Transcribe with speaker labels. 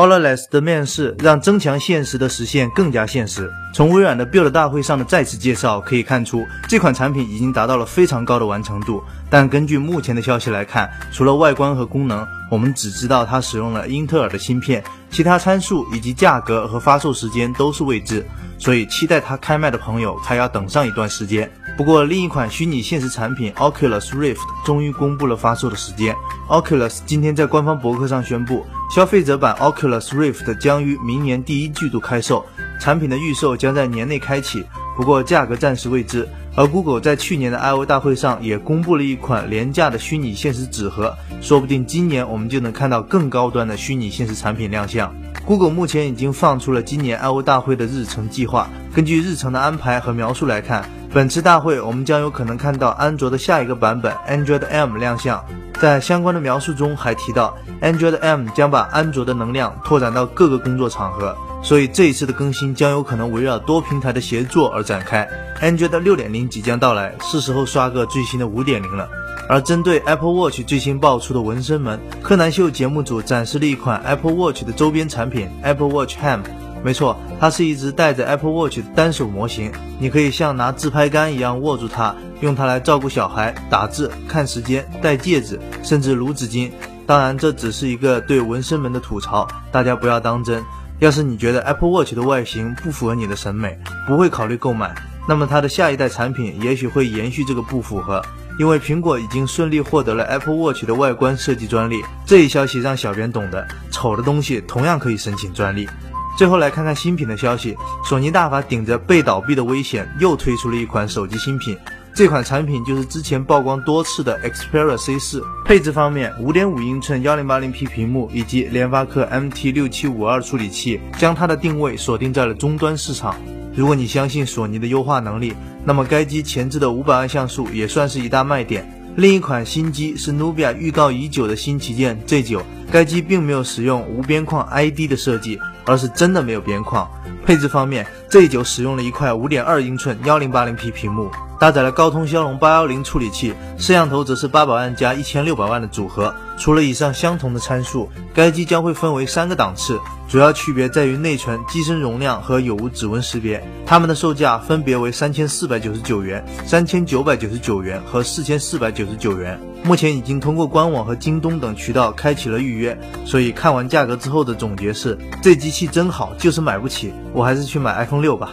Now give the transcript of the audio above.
Speaker 1: HoloLens 的面世让增强现实的实现更加现实。从微软的 Build 大会上的再次介绍可以看出，这款产品已经达到了非常高的完成度。但根据目前的消息来看，除了外观和功能，我们只知道它使用了英特尔的芯片，其他参数以及价格和发售时间都是未知。所以，期待它开卖的朋友还要等上一段时间。不过，另一款虚拟现实产品 Oculus Rift 终于公布了发售的时间。Oculus 今天在官方博客上宣布，消费者版 Oculus Rift 将于明年第一季度开售，产品的预售将在年内开启，不过价格暂时未知。而 Google 在去年的 I/O 大会上也公布了一款廉价的虚拟现实纸盒，说不定今年我们就能看到更高端的虚拟现实产品亮相。Google 目前已经放出了今年 I/O 大会的日程计划。根据日程的安排和描述来看，本次大会我们将有可能看到安卓的下一个版本 Android M 亮相。在相关的描述中还提到，Android M 将把安卓的能量拓展到各个工作场合，所以这一次的更新将有可能围绕多平台的协作而展开。Android 六点零即将到来，是时候刷个最新的五点零了。而针对 Apple Watch 最新爆出的纹身门，柯南秀节目组展示了一款 Apple Watch 的周边产品 Apple Watch Ham。没错，它是一只带着 Apple Watch 的单手模型，你可以像拿自拍杆一样握住它，用它来照顾小孩、打字、看时间、戴戒指，甚至撸纸巾。当然，这只是一个对纹身门的吐槽，大家不要当真。要是你觉得 Apple Watch 的外形不符合你的审美，不会考虑购买，那么它的下一代产品也许会延续这个不符合。因为苹果已经顺利获得了 Apple Watch 的外观设计专利，这一消息让小编懂得，丑的东西同样可以申请专利。最后来看看新品的消息，索尼大法顶着被倒闭的危险，又推出了一款手机新品。这款产品就是之前曝光多次的 Xperia C4。配置方面，5.5英寸 1080P 屏幕以及联发科 MT6752 处理器，将它的定位锁定在了终端市场。如果你相信索尼的优化能力，那么该机前置的五百万像素也算是一大卖点。另一款新机是努比亚预告已久的新旗舰 Z9，该机并没有使用无边框 ID 的设计，而是真的没有边框。配置方面，Z9 使用了一块5.2英寸 1080P 屏幕。搭载了高通骁龙八幺零处理器，摄像头则是八百万加一千六百万的组合。除了以上相同的参数，该机将会分为三个档次，主要区别在于内存、机身容量和有无指纹识别。它们的售价分别为三千四百九十九元、三千九百九十九元和四千四百九十九元。目前已经通过官网和京东等渠道开启了预约，所以看完价格之后的总结是：这机器真好，就是买不起，我还是去买 iPhone 六吧。